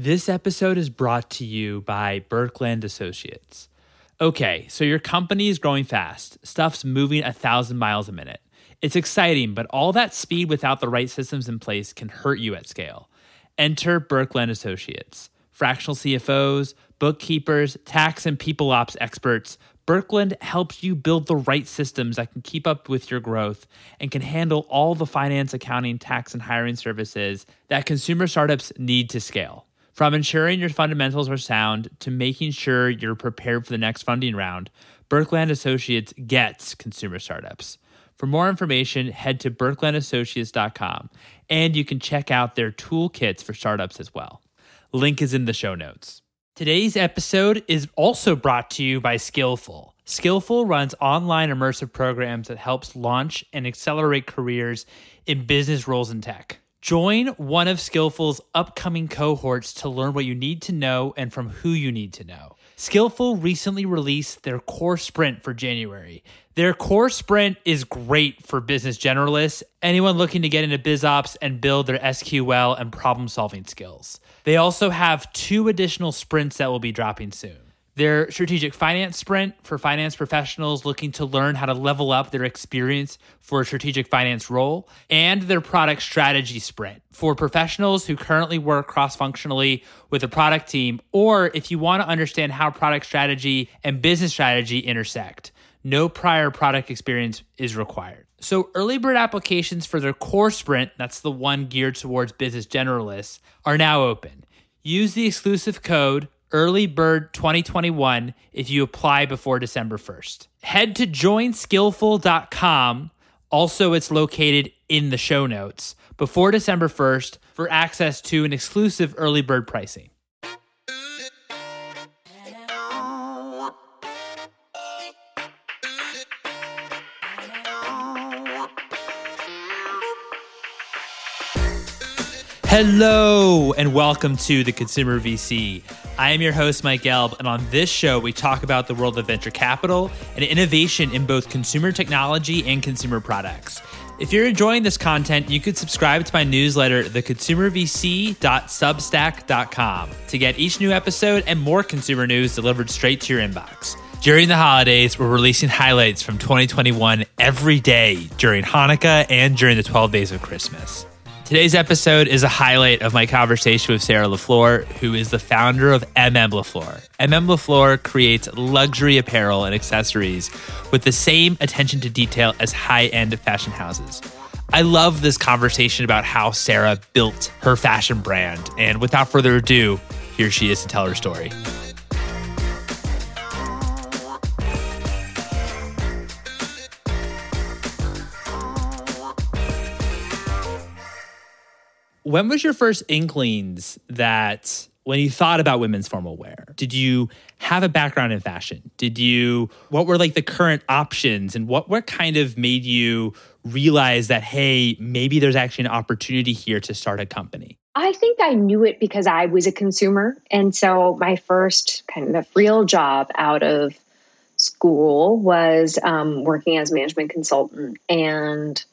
This episode is brought to you by Burkland Associates. Okay, so your company is growing fast. Stuff's moving a thousand miles a minute. It's exciting, but all that speed without the right systems in place can hurt you at scale. Enter Burkland Associates. Fractional CFOs, bookkeepers, tax and people ops experts, Burkland helps you build the right systems that can keep up with your growth and can handle all the finance, accounting, tax, and hiring services that consumer startups need to scale. From ensuring your fundamentals are sound to making sure you're prepared for the next funding round, Burkland Associates gets consumer startups. For more information, head to burklandassociates.com and you can check out their toolkits for startups as well. Link is in the show notes. Today's episode is also brought to you by Skillful. Skillful runs online immersive programs that helps launch and accelerate careers in business roles in tech. Join one of Skillful's upcoming cohorts to learn what you need to know and from who you need to know. Skillful recently released their core sprint for January. Their core sprint is great for business generalists, anyone looking to get into biz ops and build their SQL and problem solving skills. They also have two additional sprints that will be dropping soon their strategic finance sprint for finance professionals looking to learn how to level up their experience for a strategic finance role, and their product strategy sprint for professionals who currently work cross functionally with a product team, or if you want to understand how product strategy and business strategy intersect. No prior product experience is required. So, early bird applications for their core sprint, that's the one geared towards business generalists, are now open. Use the exclusive code early bird 2021 if you apply before December 1st. Head to joinskillful.com. Also, it's located in the show notes before December 1st for access to an exclusive early bird pricing. Hello, and welcome to the Consumer VC. I am your host, Mike Gelb, and on this show, we talk about the world of venture capital and innovation in both consumer technology and consumer products. If you're enjoying this content, you could subscribe to my newsletter, theconsumervc.substack.com, to get each new episode and more consumer news delivered straight to your inbox. During the holidays, we're releasing highlights from 2021 every day during Hanukkah and during the 12 days of Christmas. Today's episode is a highlight of my conversation with Sarah LaFleur, who is the founder of MM LaFleur. MM LaFleur creates luxury apparel and accessories with the same attention to detail as high end fashion houses. I love this conversation about how Sarah built her fashion brand. And without further ado, here she is to tell her story. When was your first inklings that when you thought about women's formal wear did you have a background in fashion? Did you what were like the current options and what what kind of made you realize that hey maybe there's actually an opportunity here to start a company? I think i knew it because i was a consumer. And so my first kind of real job out of school was um, working as management consultant. And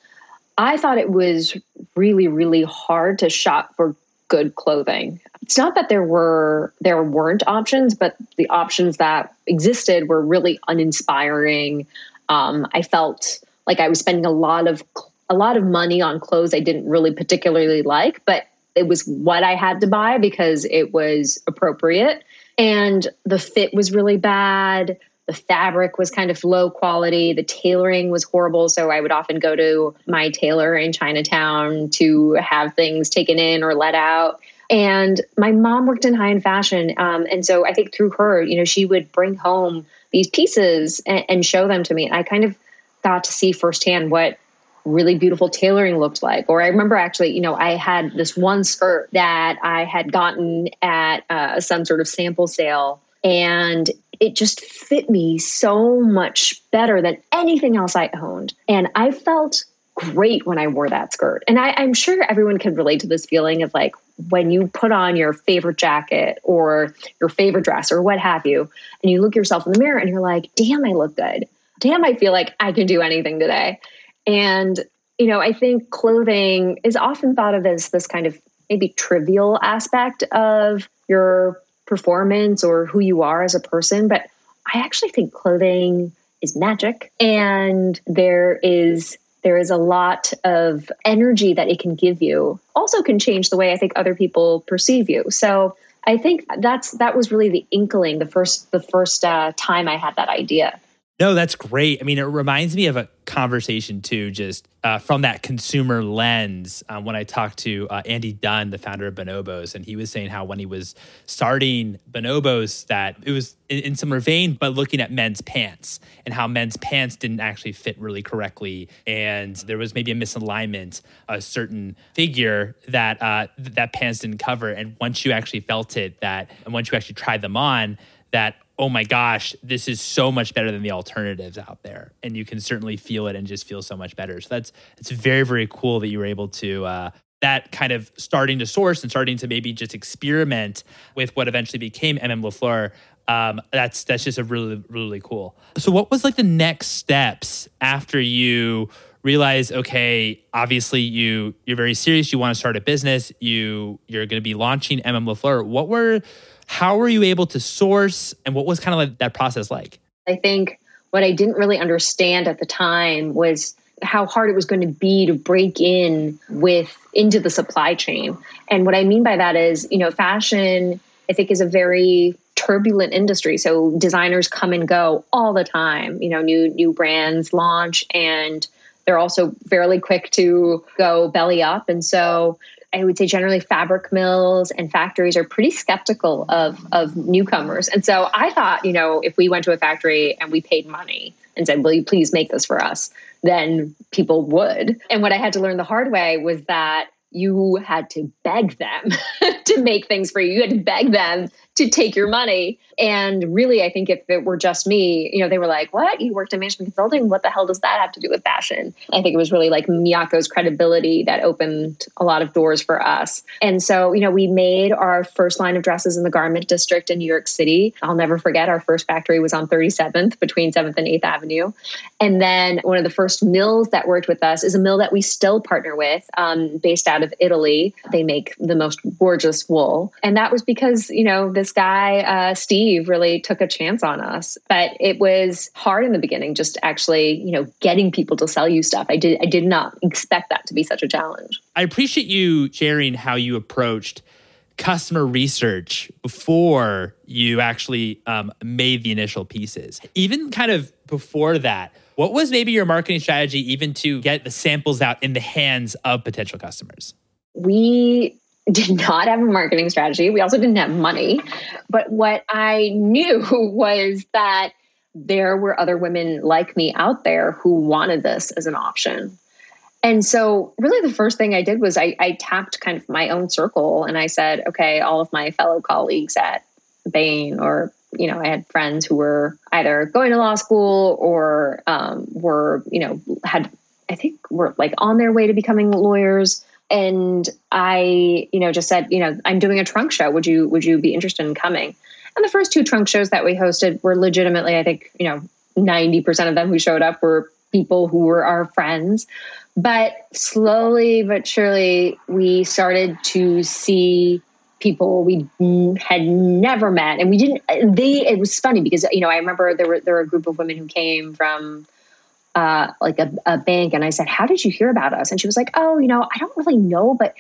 I thought it was really, really hard to shop for good clothing. It's not that there were there weren't options, but the options that existed were really uninspiring. Um, I felt like I was spending a lot of a lot of money on clothes I didn't really particularly like, but it was what I had to buy because it was appropriate. And the fit was really bad the fabric was kind of low quality. The tailoring was horrible. So i would often go to my tailor in chinatown to have things taken in or let out. And my mom worked in high end fashion. Um, and so i think through her you know she would bring home these pieces and, and show them to me. I kind of got to see firsthand what really beautiful tailoring looked like. Or I remember actually, you know, I had this one skirt that I had gotten at uh, some sort of sample sale. And it just fit me so much better than anything else I owned. And I felt great when I wore that skirt. And I, am sure everyone can relate to this feeling of like when you put on your favorite jacket or your favorite dress or what have you, and you look yourself in the mirror and you're like, damn, I look good. Damn, I feel like I can do anything today. And, you know, I think clothing is often thought of as this kind of maybe trivial aspect of your performance or who you are as a person. But I actually think clothing is magic. And there is there is a lot of energy that it can give you. Also can change the way i think other people perceive you. So i think that's that was really the inkling the first the first uh, time i had that idea no, that's great. I mean, it reminds me of a conversation too, just uh, from that consumer lens. Um, when I talked to uh, Andy Dunn, the founder of Bonobos, and he was saying how when he was starting Bonobos, that it was in, in similar vein, but looking at men's pants and how men's pants didn't actually fit really correctly, and there was maybe a misalignment, a certain figure that uh, that pants didn't cover. And once you actually felt it, that and once you actually tried them on, that oh my gosh, this is so much better than the alternatives out there. And you can certainly feel it and just feel so much better. So that's it's very, very cool that you were able to uh, that kind of starting to source and starting to maybe just experiment with what eventually became MM LaFleur. Um, that's that's just a really really cool. So what was like the next steps after you realize okay obviously you you're very serious you want to start a business you you're going to be launching mm lafleur what were how were you able to source and what was kind of like that process like? I think what I didn't really understand at the time was how hard it was going to be to break in with into the supply chain. And what I mean by that is, you know, fashion I think is a very turbulent industry. So designers come and go all the time. You know, new new brands launch and they're also fairly quick to go belly up. And so I would say generally fabric mills and factories are pretty skeptical of of newcomers. And so I thought, you know, if we went to a factory and we paid money and said, "Will you please make this for us?" then people would. And what I had to learn the hard way was that you had to beg them to make things for you. You had to beg them to take your money. And really, I think if it were just me, you know, they were like, What? You worked in management consulting? What the hell does that have to do with fashion? I think it was really like Miyako's credibility that opened a lot of doors for us. And so, you know, we made our first line of dresses in the garment district in New York City. I'll never forget our first factory was on 37th between 7th and 8th Avenue. And then one of the first mills that worked with us is a mill that we still partner with, um, based out of Italy. They make the most gorgeous wool. And that was because, you know, this guy, uh, Steve, really took a chance on us. But it was hard in the beginning, just actually, you know, getting people to sell you stuff. I did, I did not expect that to be such a challenge. I appreciate you sharing how you approached customer research before you actually um, made the initial pieces. Even kind of before that, what was maybe your marketing strategy even to get the samples out in the hands of potential customers? We did not have a marketing strategy. We also didn't have money. But what I knew was that there were other women like me out there who wanted this as an option. And so, really, the first thing I did was I, I tapped kind of my own circle and I said, okay, all of my fellow colleagues at Bain, or, you know, I had friends who were either going to law school or um, were, you know, had, I think, were like on their way to becoming lawyers and I, you know, just said, you know, I'm doing a trunk show. Would you would you be interested in coming? And the first two trunk shows that we hosted were legitimately, I think, you know, 90% of them who showed up were people who were our friends. But slowly but surely, we started to see people we had never met, and we didn't. They it was funny because you know I remember there were there were a group of women who came from uh, like a, a bank and I said, How did you hear about us? And she was like, Oh, you know, I don't really know, but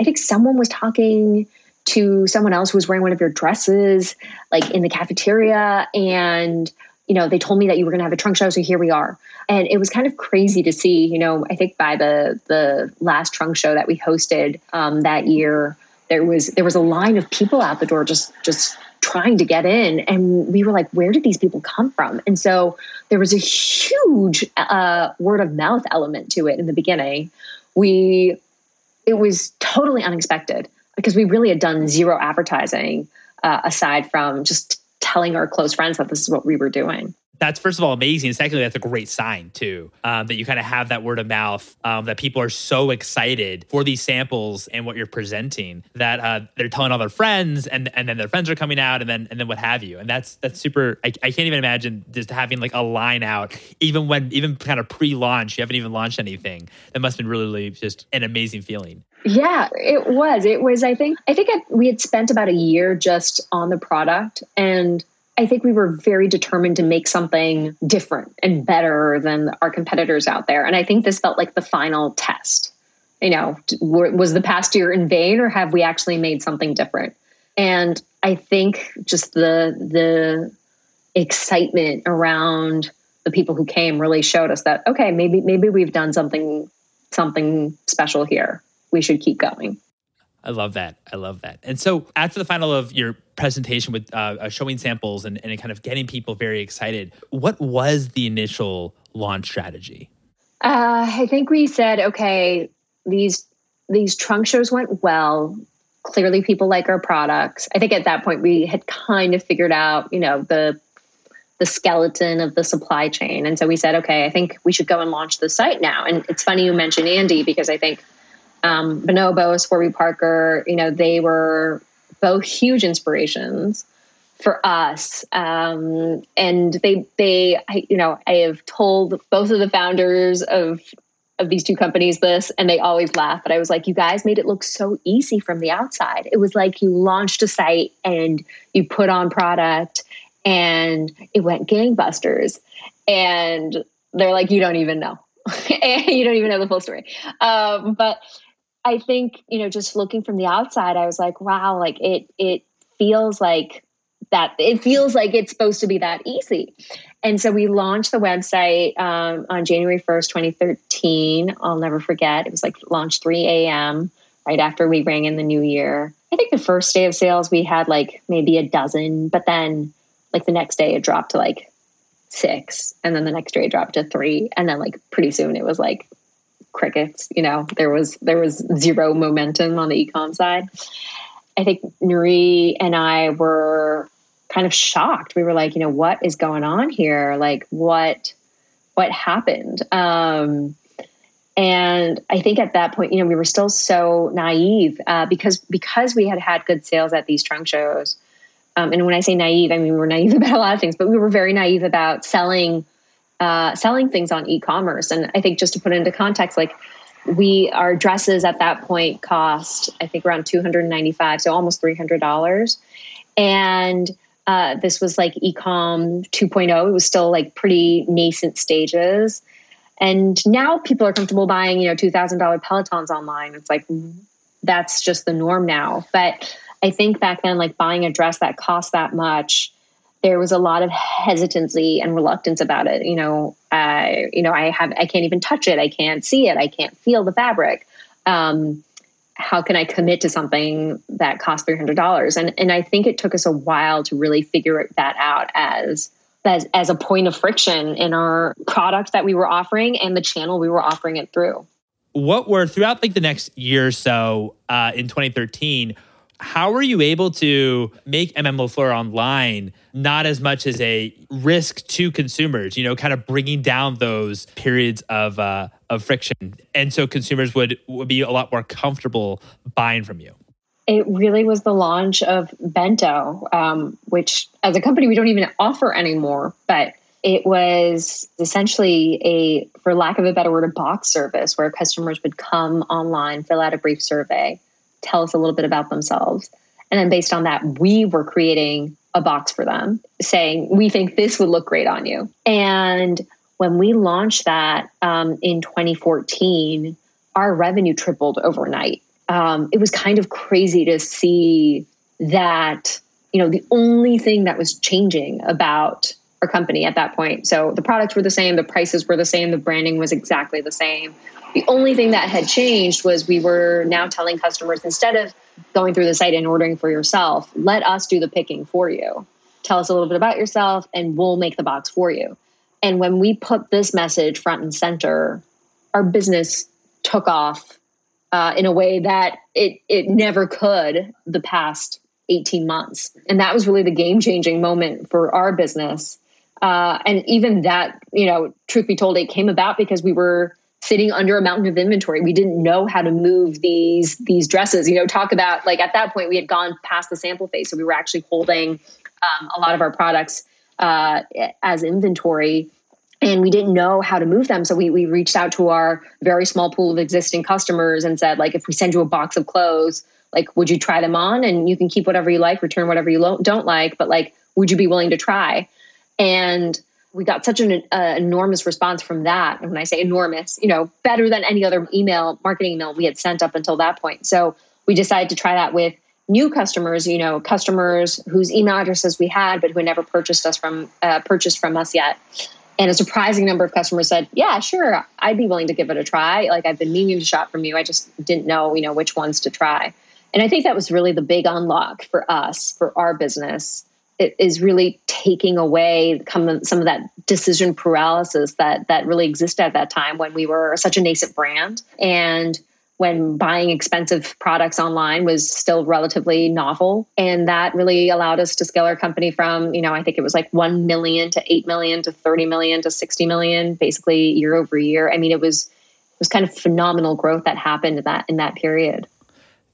I think someone was talking to someone else who was wearing one of your dresses, like in the cafeteria. And, you know, they told me that you were going to have a trunk show. So here we are. And it was kind of crazy to see, you know, I think by the, the last trunk show that we hosted um, that year, there was, there was a line of people out the door just, just trying to get in. And we were like, where did these people come from? And so there was a huge uh, word of mouth element to it in the beginning. We, it was totally unexpected because we really had done zero advertising uh, aside from just telling our close friends that this is what we were doing that's first of all amazing. Secondly, that's a great sign too um, that you kind of have that word of mouth um, that people are so excited for these samples and what you're presenting that uh, they're telling all their friends and and then their friends are coming out and then and then what have you. And that's that's super. I, I can't even imagine just having like a line out even when even kind of pre-launch you haven't even launched anything. That must have been really, really just an amazing feeling. Yeah, it was. It was. I think. I think we had spent about a year just on the product, and I think we were very determined to make something different and better than our competitors out there. And I think this felt like the final test. You know, was the past year in vain, or have we actually made something different? And I think just the the excitement around the people who came really showed us that okay, maybe maybe we've done something something special here. We should keep going. I love that. I love that. And so after the final of your presentation with uh, uh, showing samples and, and kind of getting people very excited, what was the initial launch strategy? Uh, I think we said, okay, these these trunk shows went well. Clearly, people like our products. I think at that point we had kind of figured out, you know, the the skeleton of the supply chain. And so we said, okay, I think we should go and launch the site now. And it's funny you mentioned Andy because I think um, Bonobos, Warby Parker, you know, they were both huge inspirations for us. Um, and they, they, I, you know, I have told both of the founders of of these two companies this and they always laugh but i was like you guys made it look so easy from the outside. It was like you launched a site and you put on product and it went gangbusters. And they're like you don't even know. You don't even know the full story. Um, but I think, you know, just looking from the outside, I was like, wow, like it it feels like that it feels like it's supposed to be that easy. And so we launched the website um, on January 1st, 2013. I'll never forget. It was like launched 3 a.m. right after we rang in the new year. I think the first day of sales, we had like maybe a dozen, but then like the next day it dropped to like six. And then the next day it dropped to three. And then like pretty soon it was like crickets. You know, there was there was zero momentum on the ecom side. I think Narie and I were kind of shocked. We were like, you know, what is going on here? Like, what what happened? Um, and I think at that point, you know, we were still so naive uh, because because we had had good sales at these trunk shows. Um, and when I say naive, I mean we were naive about a lot of things, but we were very naive about selling uh, selling things on e-commerce. And I think just to put it into context, like we our dresses at that point cost I think around two hundred ninety five, so almost three hundred dollars, and uh, this was like ecom 2.0. It was still like pretty nascent stages. And now people are comfortable buying, you know, $2,000 Pelotons online. It's like, that's just the norm now. But I think back then, like buying a dress that cost that much there was a lot of hesitancy and reluctance about it. You know, I, you know, I have, I can't even touch it. I can't see it. I can't feel the fabric. Um, how can I commit to something that costs three hundred dollars? And and I think it took us a while to really figure that out as as as a point of friction in our product that we were offering and the channel we were offering it through. What were throughout like the next year or so uh, in 2013? How are you able to make MM LaFleur online not as much as a risk to consumers, you know, kind of bringing down those periods of, uh, of friction. And so consumers would, would be a lot more comfortable buying from you. It really was the launch of Bento, um, which as a company we don't even offer anymore, but it was essentially a, for lack of a better word, a box service where customers would come online, fill out a brief survey, tell us a little bit about themselves. And then based on that, we were creating a box for them saying, we think this would look great on you. And when we launched that um, in 2014, our revenue tripled overnight. Um, it was kind of crazy to see that, you know, the only thing that was changing about our company at that point. So the products were the same, the prices were the same, the branding was exactly the same. The only thing that had changed was we were now telling customers instead of going through the site and ordering for yourself, let us do the picking for you. Tell us a little bit about yourself and we'll make the box for you. And when we put this message front and center, our business took off uh, in a way that it it never could the past 18 months. And that was really the game changing moment for our business. Uh, and even that, you know, truth be told, it came about because we were sitting under a mountain of inventory. We didn't know how to move these these dresses. You know, talk about like at that point we had gone past the sample phase, so we were actually holding um, a lot of our products uh, as inventory. and we didn't know how to move them. So we, we reached out to our very small pool of existing customers and said, like, if we send you a box of clothes, like, would you try them on? And you can keep whatever you like, return whatever you lo- don't like, but like, would you be willing to try? And we got such an uh, enormous response from that. And when I say enormous, you know, better than any other email, marketing email we had sent up until that point. So we decided to try that with new customers, you know, customers whose email addresses we had, but who had never purchased us from, uh, purchased from us yet. And a surprising number of customers said, "Yeah, sure, I'd be willing to give it a try. Like I've been meaning to shop from you. I just didn't know, you know, which ones to try." And I think that was really the big unlock for us, for our business, is really taking away some of that decision paralysis that that really existed at that time when we were such a nascent brand. And when buying expensive products online was still relatively novel. And that really allowed us to scale our company from you know i think it was like 1 million to 8 million to 30 million to 60 million basically year over year. I mean it was it was kind of phenomenal growth that happened in that in that period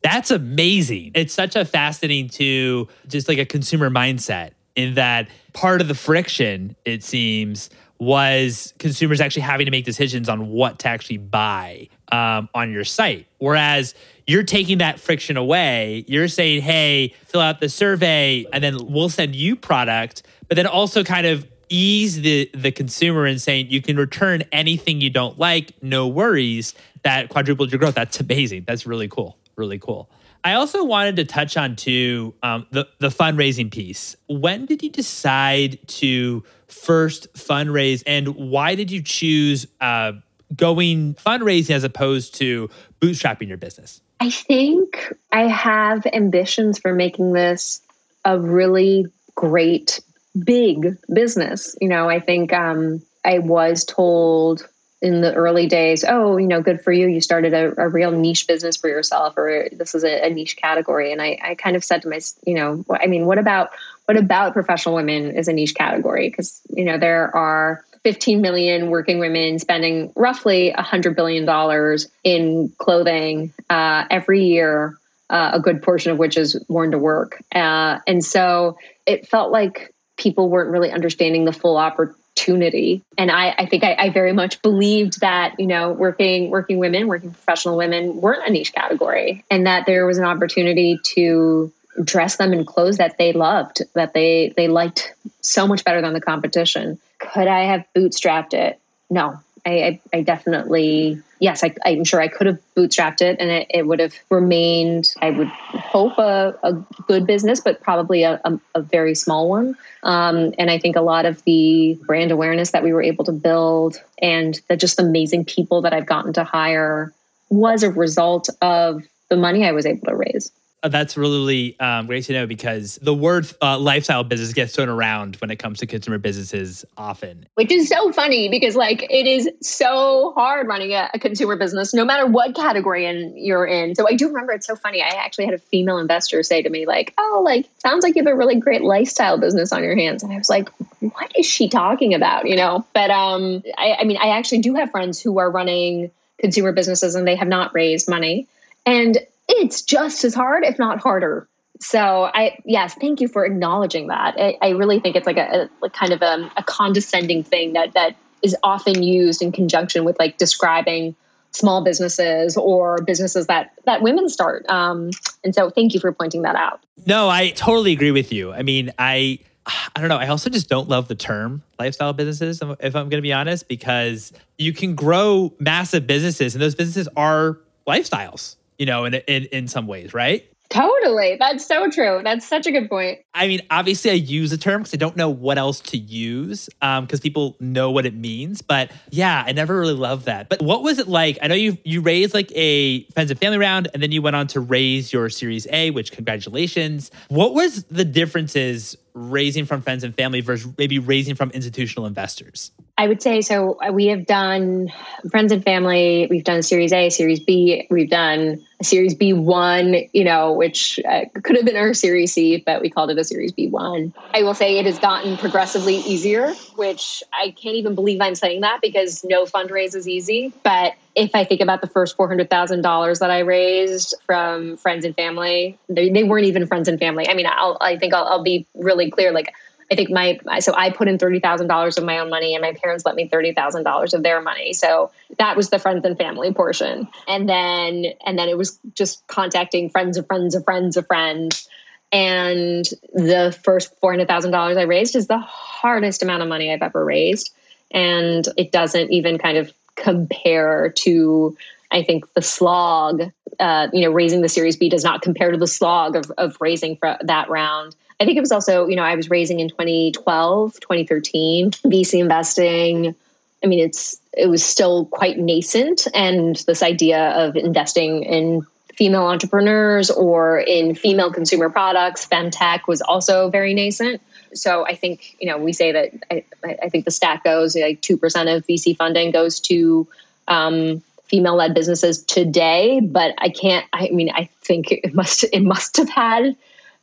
that's amazing. It's such a fascinating to just like a consumer mindset in that part of the friction, it seems, was consumers actually having to make decisions on what to actually buy um, on your site. Whereas you're taking that friction away. You're saying, hey, fill out the survey and then we'll send you product, but then also kind of ease the the consumer in saying you can return anything you don't like, no worries. That quadrupled your growth. That's amazing. That's really cool really cool. I also wanted to touch on too um, the the fundraising piece. When did you decide to first fundraise, and why did you choose uh, going fundraising as opposed to bootstrapping your business? I think I have ambitions for making this a really great big business. You know, I think um, I was told in the early days, oh, you know, good for you. You started a, a real niche business for yourself, or this is a, a, niche category. And I, I kind of said to myself, you know, I mean, what about what about professional women is a niche category? Because you know there are 15 million working women spending roughly 100 billion dollars in clothing uh, every year. Uh, a good portion of which is worn to work, uh, and so it felt like people weren't really understanding the full opportunity opportunity. And I, I think I, I, very much believed that, you know, working working women, working professional women weren't a niche category and that there was an opportunity to dress them in clothes that they loved, that they they liked so much better than the competition. Could I have bootstrapped it? No. I, I, I definitely yes, I, am sure I could have bootstrapped it and it, it would have remained, I would hope, a, a good business, but probably a, a, a very small one. Um, and I think a lot of the brand awareness that we were able to build and the just amazing people that I've gotten to hire was a result of the money I was able to raise. Uh, that's really um, great to know because the word uh, lifestyle business gets thrown around when it comes to consumer businesses often. Which is so funny because, like, it is so hard running a, a consumer business, no matter what category in, you're in. So I do remember it's so funny. I actually had a female investor say to me, like, "Oh, like sounds like you have a really great lifestyle business on your hands," and I was like, "What is she talking about?" You know. But um, I, I mean, I actually do have friends who are running consumer businesses and they have not raised money. And it's just as hard, if not harder. So I yes, thank you for acknowledging that. I, I really think it's like a, a kind of a, a condescending thing that that is often used in conjunction with like describing small businesses or businesses that that women start. Um, and so thank you for pointing that out. No, I totally agree with you. I mean, I I don't know. I also just don't love the term lifestyle businesses, if I'm going to be honest, because you can grow massive businesses and those businesses are lifestyles you know, in in in some ways, right? Totally. That's so true. That's such a good point. I mean, obviously, I use the term because I don't know what else to use because um, people know what it means. But yeah, I never really loved that. But what was it like? I know you you raised like a friends and family round, and then you went on to raise your Series A, which congratulations. What was the differences raising from friends and family versus maybe raising from institutional investors? I would say so. Uh, we have done friends and family. We've done Series A, Series B. We've done a Series B one, you know, which uh, could have been our Series C, but we called it a Series B one. I will say it has gotten progressively easier, which I can't even believe I'm saying that because no fundraise is easy. But if I think about the first four hundred thousand dollars that I raised from friends and family, they, they, weren't even friends and family. I mean, I'll, I think I'll, I'll be really clear. Like I think my so I put in thirty thousand dollars of my own money, and my parents let me thirty thousand dollars of their money. So that was the friends and family portion, and then and then it was just contacting friends of friends of friends of friends. And the first four hundred thousand dollars I raised is the hardest amount of money I've ever raised, and it doesn't even kind of compare to I think the slog, uh, you know, raising the Series B does not compare to the slog of, of raising for that round. I think it was also, you know, I was raising in 2012, 2013, VC investing. I mean, it's it was still quite nascent, and this idea of investing in female entrepreneurs or in female consumer products, femtech was also very nascent. So I think you know we say that I, I think the stat goes like two percent of VC funding goes to um, female led businesses today, but I can't. I mean, I think it must it must have had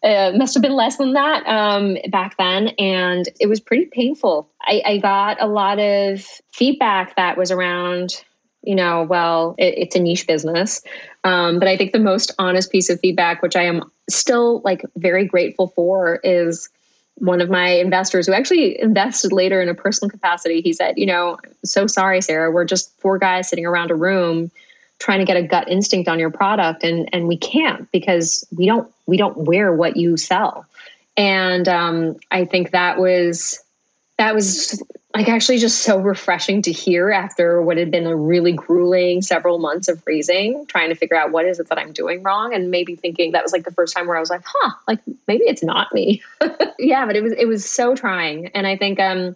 uh, must have been less than that um, back then, and it was pretty painful. I, I, got a lot of feedback that was around, you know, well, it, it's a niche business, um, but I think the most honest piece of feedback, which I am still like very grateful for, is one of my investors who actually invested later in a personal capacity. He said, "You know, so sorry, Sarah. We're just four guys sitting around a room." trying to get a gut instinct on your product and and we can't because we don't we don't wear what you sell and um, i think that was that was like actually just so refreshing to hear after what had been a really grueling several months of raising trying to figure out what is it that i'm doing wrong and maybe thinking that was like the first time where i was like huh like maybe it's not me. Yeah but it was it was so trying. And i think um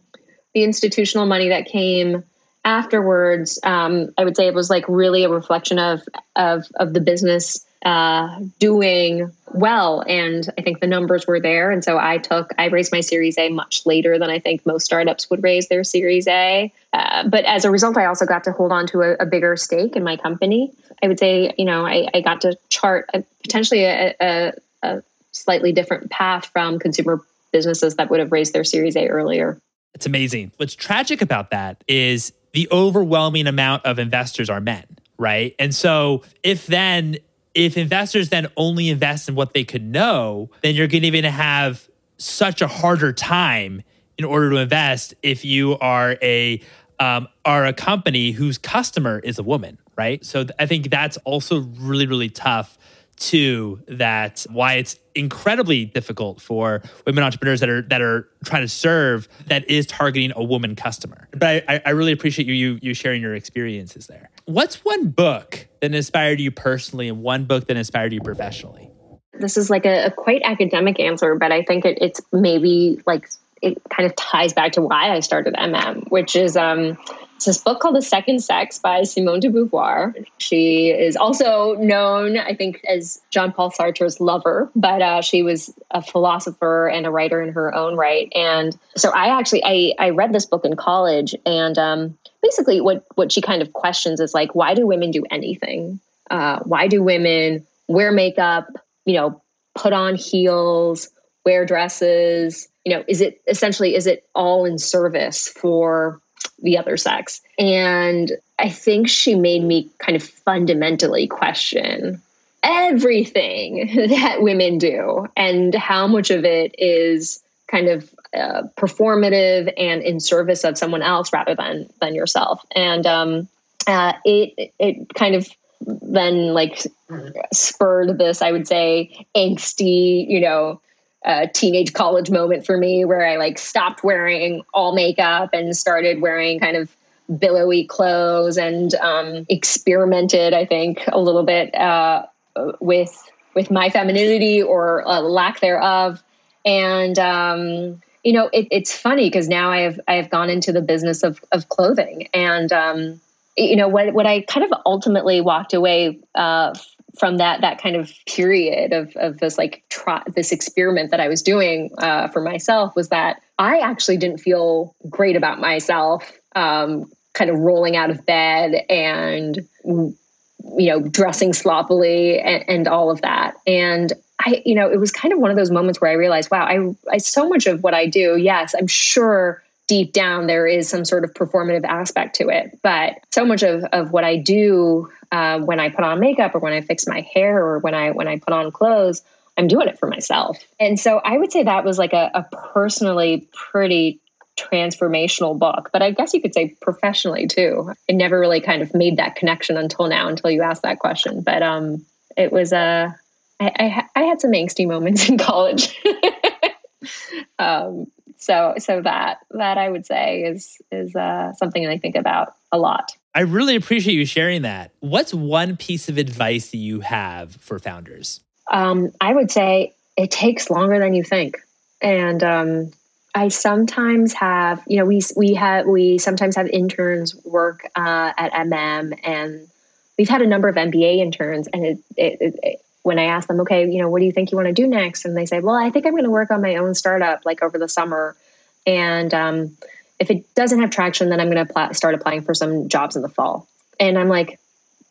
the institutional money that came afterwards, um, I would say it was like really a reflection of of of the business uh, doing well, and I think the numbers were there. And so I took I raised my Series A much later than I think most startups would raise their Series A. Uh, but as a result, I also got to hold on to a, a bigger stake in my company. I would say, you know, I, I got to chart a, potentially a, a, a slightly different path from consumer businesses that would have raised their Series A earlier. It's amazing. What's tragic about that is the overwhelming amount of investors are men, right? And so if then if investors then only invest in what they could know, then you're going to have such a harder time in order to invest if you are a um, are a company whose customer is a woman, right? So th- I think that's also really really tough too that why it's incredibly difficult for women entrepreneurs that are that are trying to serve that is targeting a woman customer. But I, I really appreciate you, you you sharing your experiences there. What's one book that inspired you personally and one book that inspired you professionally? This is like a, a quite academic answer, but I think it, it's maybe like it kind of ties back to why I started MM, which is um, it's this book called The Second Sex by Simone de Beauvoir. She is also known, I think, as Jean Paul Sartre's lover, but uh, she was a philosopher and a writer in her own right. And so I actually I, I read this book in college, and um, basically what what she kind of questions is like, why do women do anything? Uh, why do women wear makeup? You know, put on heels, wear dresses. You know, is it essentially is it all in service for the other sex. And I think she made me kind of fundamentally question everything that women do and how much of it is kind of uh, performative and in service of someone else rather than than yourself. And um, uh, it it kind of then like spurred this, I would say, angsty, you know, a teenage college moment for me where I like stopped wearing all makeup and started wearing kind of billowy clothes and um, experimented, I think, a little bit uh, with with my femininity or uh, lack thereof. And um, you know, it, it's funny because now I have I have gone into the business of of clothing, and um, you know what what I kind of ultimately walked away uh, from that that kind of period of of this like this experiment that I was doing uh, for myself was that I actually didn't feel great about myself, um, kind of rolling out of bed and you know dressing sloppily and, and all of that, and I you know it was kind of one of those moments where I realized, wow, I, I so much of what I do, yes, I'm sure deep down there is some sort of performative aspect to it but so much of, of what i do uh, when i put on makeup or when i fix my hair or when i when i put on clothes I'm doing it for myself. And so I would say that was like a, a personally pretty transformational book, but I guess you could say professionally too. I never really kind of made that connection until now, until you asked that question. But um, it was a, uh, I, I, I had some angsty moments in college. um, so so that that I would say is is uh, something I think about a lot. I really appreciate you sharing that. What's one piece of advice that you have for founders? Um, I would say it takes longer than you think, and um, I sometimes have, you know, we we have we sometimes have interns work uh, at MM, and we've had a number of MBA interns, and it, it, it, when I ask them, okay, you know, what do you think you want to do next, and they say, well, I think I'm going to work on my own startup like over the summer, and um, if it doesn't have traction, then I'm going to start applying for some jobs in the fall, and I'm like,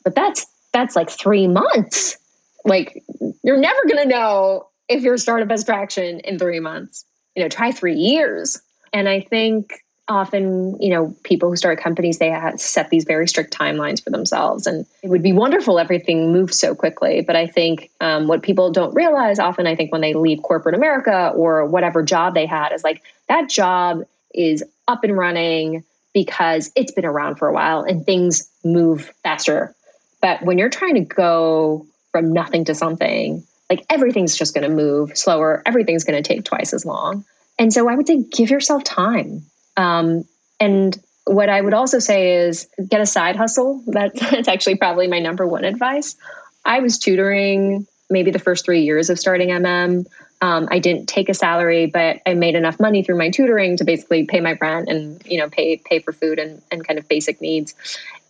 but that's that's like three months, like you're never going to know if your startup has traction in three months. You know, try three years. And I think often, you know, people who start companies, they set these very strict timelines for themselves. And it would be wonderful everything moved so quickly. But I think um, what people don't realize often, I think when they leave corporate America or whatever job they had, is like that job is up and running because it's been around for a while and things move faster. But when you're trying to go from nothing to something, like everything's just going to move slower. Everything's going to take twice as long. And so I would say give yourself time. Um, and what I would also say is get a side hustle. That, that's actually probably my number one advice. I was tutoring maybe the first three years of starting MM. Um, I didn't take a salary, but I made enough money through my tutoring to basically pay my rent and you know pay pay for food and, and kind of basic needs.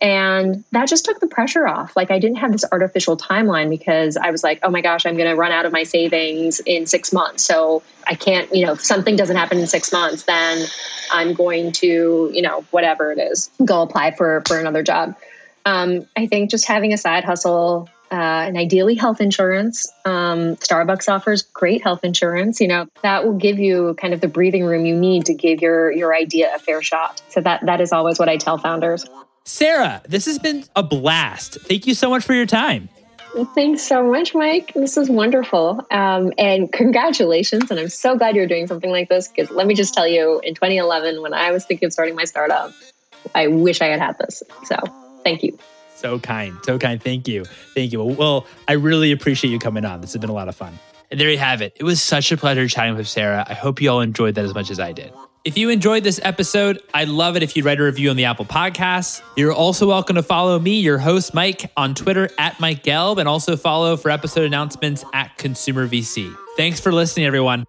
And that just took the pressure off. Like I didn't have this artificial timeline because I was like, oh my gosh, I'm going to run out of my savings in six months. So I can't, you know, if something doesn't happen in six months, then I'm going to, you know, whatever it is, go apply for for another job. Um, I think just having a side hustle uh, and ideally health insurance. Um, Starbucks offers great health insurance. You know that will give you kind of the breathing room you need to give your your idea a fair shot. So that that is always what I tell founders. Sarah, this has been a blast. Thank you so much for your time. Well, thanks so much, Mike. This is wonderful. Um, and congratulations. And I'm so glad you're doing something like this because let me just tell you, in 2011, when I was thinking of starting my startup, I wish I had had this. So thank you. So kind. So kind. Thank you. Thank you. Well, I really appreciate you coming on. This has been a lot of fun. And there you have it. It was such a pleasure chatting with Sarah. I hope you all enjoyed that as much as I did. If you enjoyed this episode, I'd love it if you'd write a review on the Apple Podcasts. You're also welcome to follow me, your host, Mike, on Twitter at Mike Gelb, and also follow for episode announcements at Consumer VC. Thanks for listening, everyone.